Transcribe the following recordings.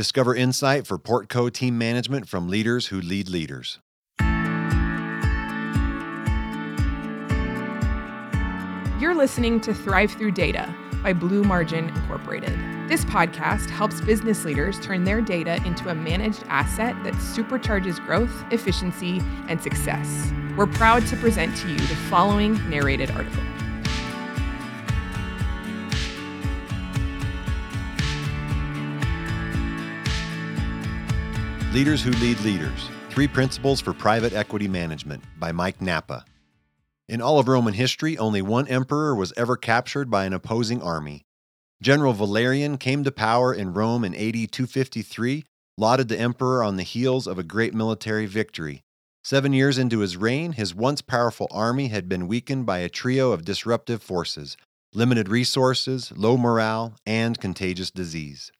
Discover insight for Portco team management from leaders who lead leaders. You're listening to Thrive Through Data by Blue Margin Incorporated. This podcast helps business leaders turn their data into a managed asset that supercharges growth, efficiency, and success. We're proud to present to you the following narrated article. Leaders Who Lead Leaders Three Principles for Private Equity Management by Mike Nappa. In all of Roman history, only one emperor was ever captured by an opposing army. General Valerian came to power in Rome in AD 253, lauded the emperor on the heels of a great military victory. Seven years into his reign, his once powerful army had been weakened by a trio of disruptive forces limited resources, low morale, and contagious disease.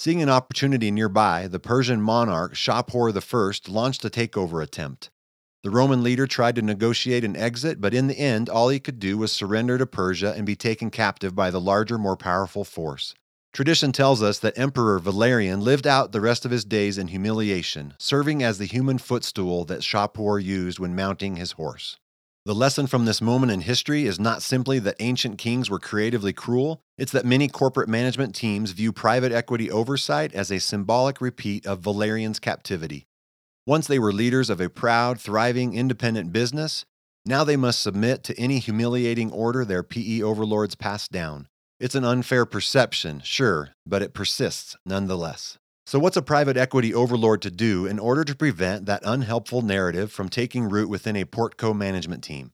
Seeing an opportunity nearby, the Persian monarch Shapur I launched a takeover attempt. The Roman leader tried to negotiate an exit, but in the end, all he could do was surrender to Persia and be taken captive by the larger, more powerful force. Tradition tells us that Emperor Valerian lived out the rest of his days in humiliation, serving as the human footstool that Shapur used when mounting his horse. The lesson from this moment in history is not simply that ancient kings were creatively cruel, it's that many corporate management teams view private equity oversight as a symbolic repeat of Valerian's captivity. Once they were leaders of a proud, thriving, independent business, now they must submit to any humiliating order their PE overlords pass down. It's an unfair perception, sure, but it persists nonetheless. So, what's a private equity overlord to do in order to prevent that unhelpful narrative from taking root within a Portco management team?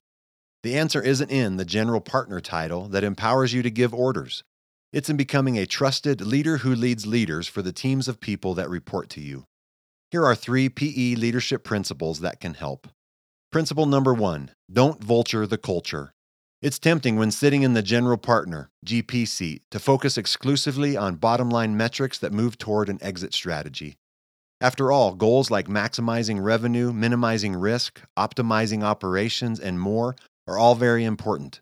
The answer isn't in the general partner title that empowers you to give orders. It's in becoming a trusted leader who leads leaders for the teams of people that report to you. Here are three PE leadership principles that can help. Principle number one don't vulture the culture. It's tempting when sitting in the general partner, GP seat, to focus exclusively on bottom line metrics that move toward an exit strategy. After all, goals like maximizing revenue, minimizing risk, optimizing operations, and more are all very important.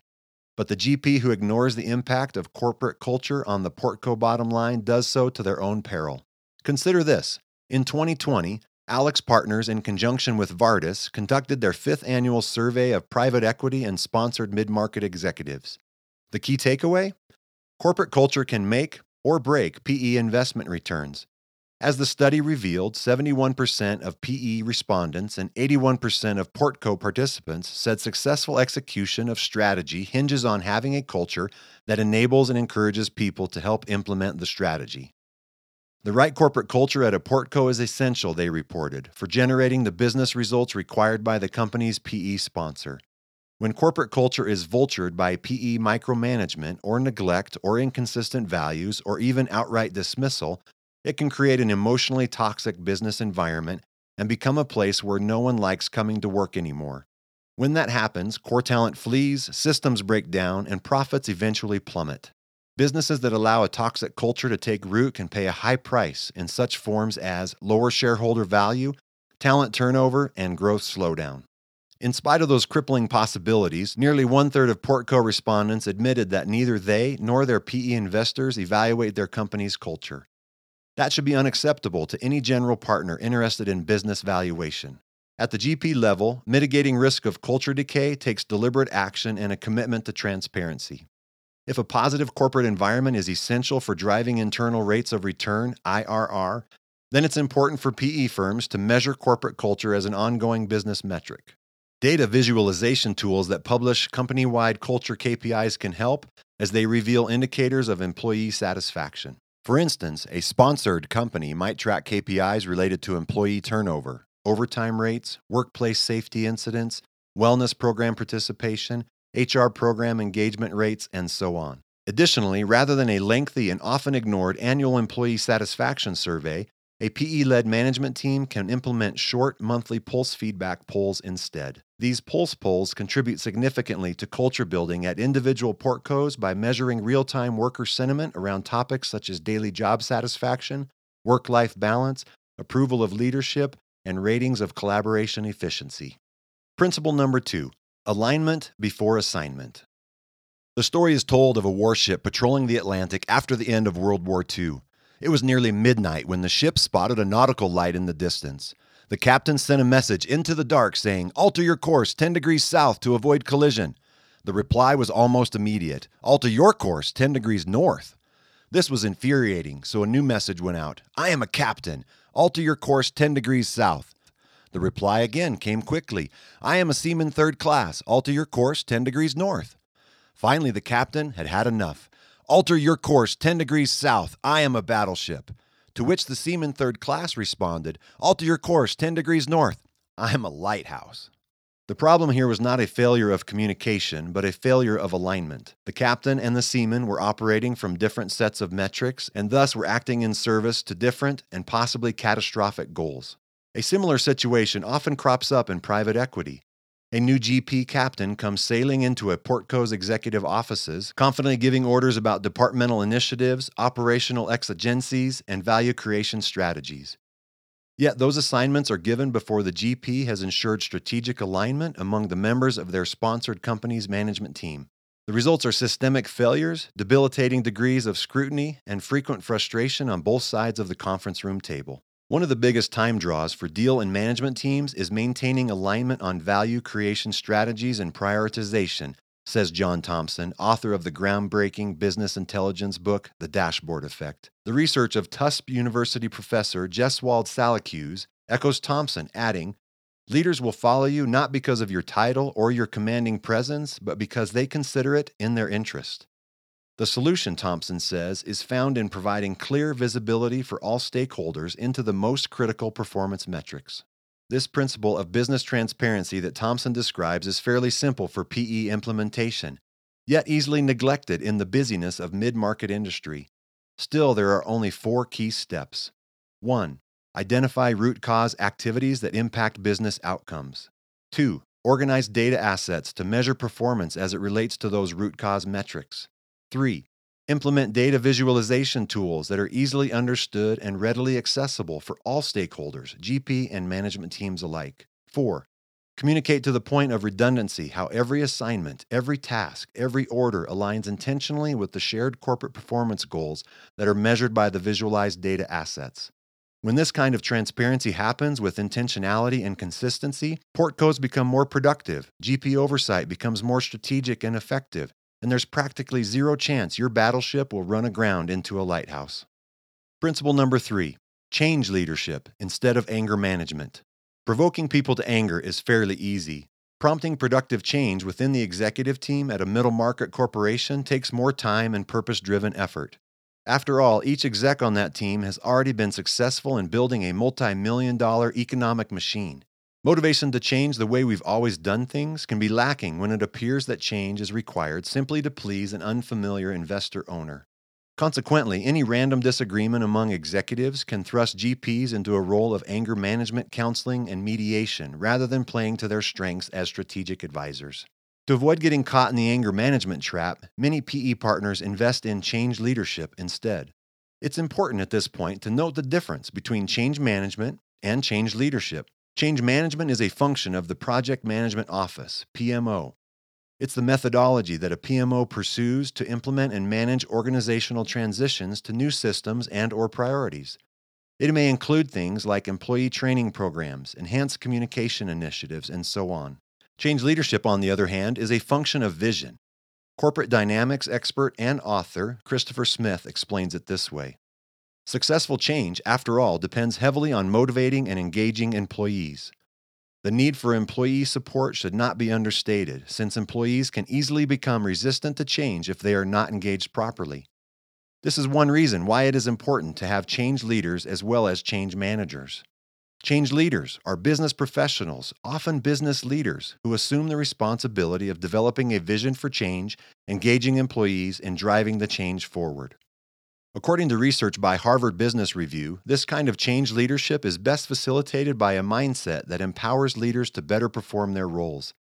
But the GP who ignores the impact of corporate culture on the Portco bottom line does so to their own peril. Consider this in 2020, AlixPartners, in conjunction with Vardis, conducted their fifth annual survey of private equity and sponsored mid market executives. The key takeaway? Corporate culture can make or break PE investment returns. As the study revealed, 71% of PE respondents and 81% of Portco participants said successful execution of strategy hinges on having a culture that enables and encourages people to help implement the strategy. The right corporate culture at a Portco is essential, they reported, for generating the business results required by the company's PE sponsor. When corporate culture is vultured by PE micromanagement or neglect or inconsistent values or even outright dismissal, it can create an emotionally toxic business environment and become a place where no one likes coming to work anymore. When that happens, core talent flees, systems break down, and profits eventually plummet. Businesses that allow a toxic culture to take root can pay a high price in such forms as lower shareholder value, talent turnover, and growth slowdown. In spite of those crippling possibilities, nearly one third of Portco respondents admitted that neither they nor their PE investors evaluate their company's culture. That should be unacceptable to any general partner interested in business valuation. At the GP level, mitigating risk of culture decay takes deliberate action and a commitment to transparency. If a positive corporate environment is essential for driving internal rates of return, IRR, then it's important for PE firms to measure corporate culture as an ongoing business metric. Data visualization tools that publish company wide culture KPIs can help as they reveal indicators of employee satisfaction. For instance, a sponsored company might track KPIs related to employee turnover, overtime rates, workplace safety incidents, wellness program participation, HR program engagement rates, and so on. Additionally, rather than a lengthy and often ignored annual employee satisfaction survey, a PE led management team can implement short monthly pulse feedback polls instead. These pulse polls contribute significantly to culture building at individual portcos by measuring real time worker sentiment around topics such as daily job satisfaction, work life balance, approval of leadership, and ratings of collaboration efficiency. Principle number two Alignment before assignment. The story is told of a warship patrolling the Atlantic after the end of World War II. It was nearly midnight when the ship spotted a nautical light in the distance. The captain sent a message into the dark saying, Alter your course 10 degrees south to avoid collision. The reply was almost immediate Alter your course 10 degrees north. This was infuriating, so a new message went out I am a captain. Alter your course 10 degrees south. The reply again came quickly I am a seaman third class. Alter your course 10 degrees north. Finally, the captain had had enough. Alter your course 10 degrees south. I am a battleship. To which the seaman third class responded, Alter your course 10 degrees north. I am a lighthouse. The problem here was not a failure of communication, but a failure of alignment. The captain and the seaman were operating from different sets of metrics and thus were acting in service to different and possibly catastrophic goals. A similar situation often crops up in private equity. A new GP captain comes sailing into a Portco's executive offices, confidently giving orders about departmental initiatives, operational exigencies, and value creation strategies. Yet those assignments are given before the GP has ensured strategic alignment among the members of their sponsored company's management team. The results are systemic failures, debilitating degrees of scrutiny, and frequent frustration on both sides of the conference room table. One of the biggest time draws for deal and management teams is maintaining alignment on value creation strategies and prioritization, says Jon Thompson, author of the groundbreaking business intelligence book, The Dashboard Effect. The research of Tufts University professor Jeswald Salacuse echoes Thompson, adding, Leaders will follow you not because of your title or your commanding presence, but because they consider it in their interest. The solution, Thompson says, is found in providing clear visibility for all stakeholders into the most critical performance metrics. This principle of business transparency that Thompson describes is fairly simple for PE implementation, yet easily neglected in the busyness of mid market industry. Still, there are only four key steps. 1. Identify root cause activities that impact business outcomes. 2. Organize data assets to measure performance as it relates to those root cause metrics. Three, implement data visualization tools that are easily understood and readily accessible for all stakeholders, GP and management teams alike. Four, communicate to the point of redundancy how every assignment, every task, every order aligns intentionally with the shared corporate performance goals that are measured by the visualized data assets. When this kind of transparency happens with intentionality and consistency, portcos become more productive, GP oversight becomes more strategic and effective, and there's practically zero chance your battleship will run aground into a lighthouse. Principle number three change leadership instead of anger management. Provoking people to anger is fairly easy. Prompting productive change within the executive team at a middle market corporation takes more time and purpose driven effort. After all, each exec on that team has already been successful in building a multi million dollar economic machine. Motivation to change the way we've always done things can be lacking when it appears that change is required simply to please an unfamiliar investor owner. Consequently, any random disagreement among executives can thrust GPs into a role of anger management, counseling, and mediation rather than playing to their strengths as strategic advisors. To avoid getting caught in the anger management trap, many PE partners invest in change leadership instead. It's important at this point to note the difference between change management and change leadership. Change management is a function of the Project Management Office, PMO. It's the methodology that a PMO pursues to implement and manage organizational transitions to new systems and or priorities. It may include things like employee training programs, enhanced communication initiatives, and so on. Change leadership, on the other hand, is a function of vision. Corporate dynamics expert and author Christopher Smith explains it this way Successful change, after all, depends heavily on motivating and engaging employees. The need for employee support should not be understated, since employees can easily become resistant to change if they are not engaged properly. This is one reason why it is important to have change leaders as well as change managers. Change leaders are business professionals, often business leaders, who assume the responsibility of developing a vision for change, engaging employees, and driving the change forward. According to research by Harvard Business Review, this kind of change leadership is best facilitated by a mindset that empowers leaders to better perform their roles.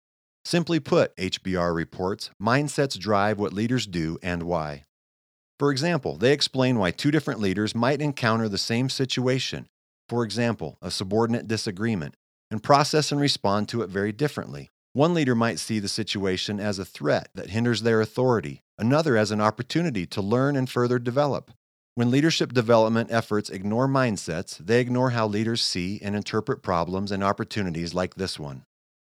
Simply put, HBR reports, mindsets drive what leaders do and why. For example, they explain why two different leaders might encounter the same situation, for example, a subordinate disagreement, and process and respond to it very differently. One leader might see the situation as a threat that hinders their authority, another as an opportunity to learn and further develop. When leadership development efforts ignore mindsets, they ignore how leaders see and interpret problems and opportunities like this one.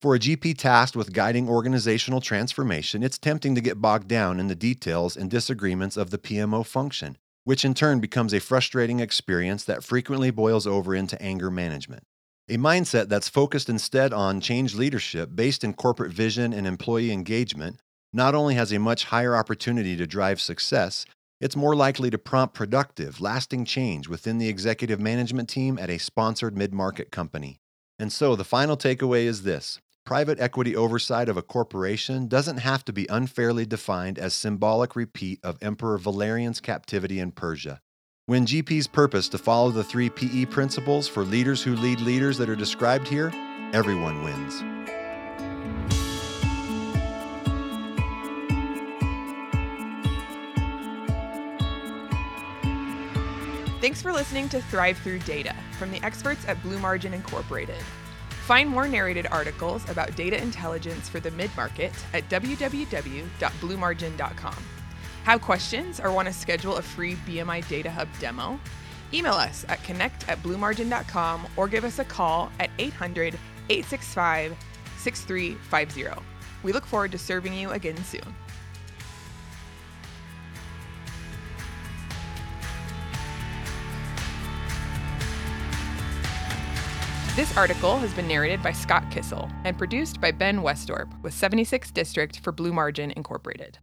For a GP tasked with guiding organizational transformation, it's tempting to get bogged down in the details and disagreements of the PMO function, which in turn becomes a frustrating experience that frequently boils over into anger management. A mindset that's focused instead on change leadership based in corporate vision and employee engagement not only has a much higher opportunity to drive success, it's more likely to prompt productive, lasting change within the executive management team at a sponsored mid market company. And so the final takeaway is this private equity oversight of a corporation doesn't have to be unfairly defined as symbolic repeat of Emperor Valerian's captivity in Persia. When GP's purpose to follow the three PE principles for leaders who lead leaders that are described here, everyone wins. Thanks for listening to Thrive Through Data from the experts at Blue Margin Incorporated. Find more narrated articles about data intelligence for the mid market at www.bluemargin.com. Have questions or want to schedule a free BMI Data Hub demo? Email us at connect at bluemargin.com or give us a call at 800 865 6350. We look forward to serving you again soon. This article has been narrated by Scott Kissel and produced by Ben Westorp with 76 District for Blue Margin Incorporated.